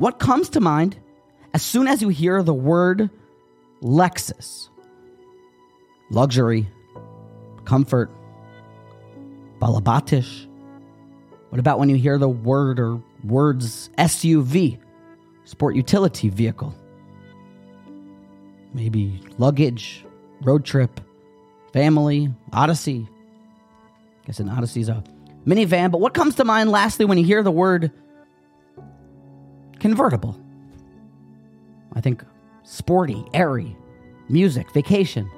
what comes to mind as soon as you hear the word Lexus? Luxury, comfort, balabatish. What about when you hear the word or words SUV, sport utility vehicle? Maybe luggage, road trip, family, Odyssey. I guess an Odyssey's a minivan, but what comes to mind lastly when you hear the word convertible? I think sporty, airy, music, vacation,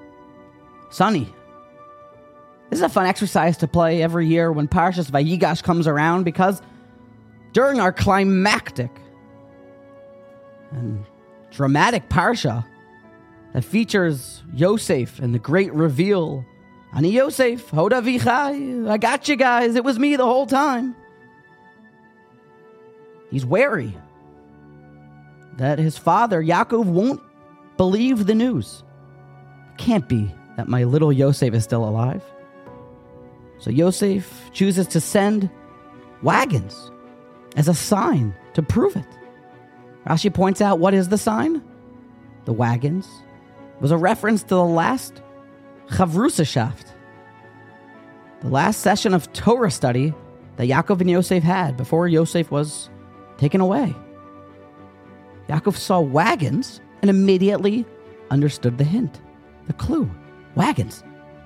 sunny. This is a fun exercise to play every year when Parshas Vayigash comes around because during our climactic and dramatic Parsha that features Yosef and the great reveal, Ani Yosef, Ha'od Avi Chai, I got you guys, it was me the whole time. He's wary that his father, Yaakov, won't believe the news. Can't be that my little Yosef is still alive. So Yosef chooses to send wagons as a sign to prove it. Rashi points out what is the sign? The wagons was a reference to the last Chavrusashaft, the last session of Torah study that Yaakov and Yosef had before Yosef was taken away. Yaakov saw wagons and immediately understood the hint, the clue. Wagons,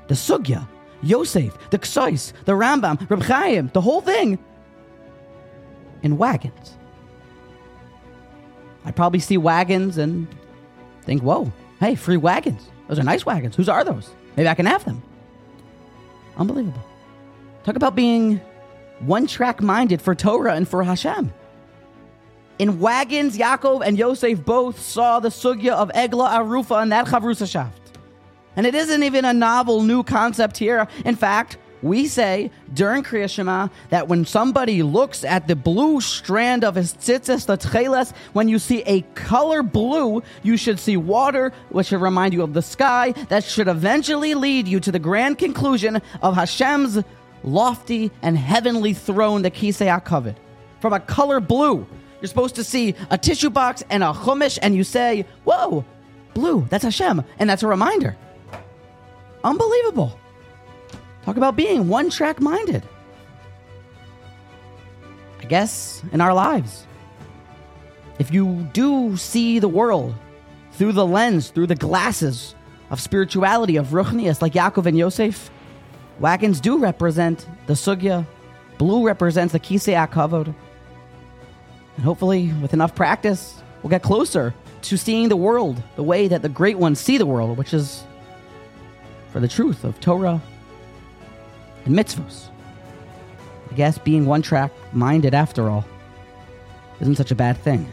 the Sugya, Yosef, the Ksais, the Rambam, Reb Chaim, the whole thing in wagons. I probably see wagons and think, whoa, hey, free wagons. Those are nice wagons. Whose are those? Maybe I can have them. Unbelievable. Talk about being one track minded for Torah and for Hashem. In wagons, Yaakov and Yosef both saw the sugya of Egla Arufa and that Chavrusashaft. And it isn't even a novel new concept here. In fact, we say during Kriya Shema that when somebody looks at the blue strand of his tzitzis, the tcheles, when you see a color blue, you should see water, which should remind you of the sky, that should eventually lead you to the grand conclusion of Hashem's lofty and heavenly throne, the Kisei HaKavod. From a color blue, you're supposed to see a tissue box and a chumash, and you say, Whoa, blue, that's Hashem. And that's a reminder. Unbelievable. Talk about being one track minded. I guess in our lives, if you do see the world through the lens, through the glasses of spirituality, of ruchnias, like Yaakov and Yosef, wagons do represent the sugya, blue represents the kisei hakavod. And hopefully, with enough practice, we'll get closer to seeing the world the way that the great ones see the world, which is for the truth of Torah and mitzvos. I guess being one track minded after all isn't such a bad thing.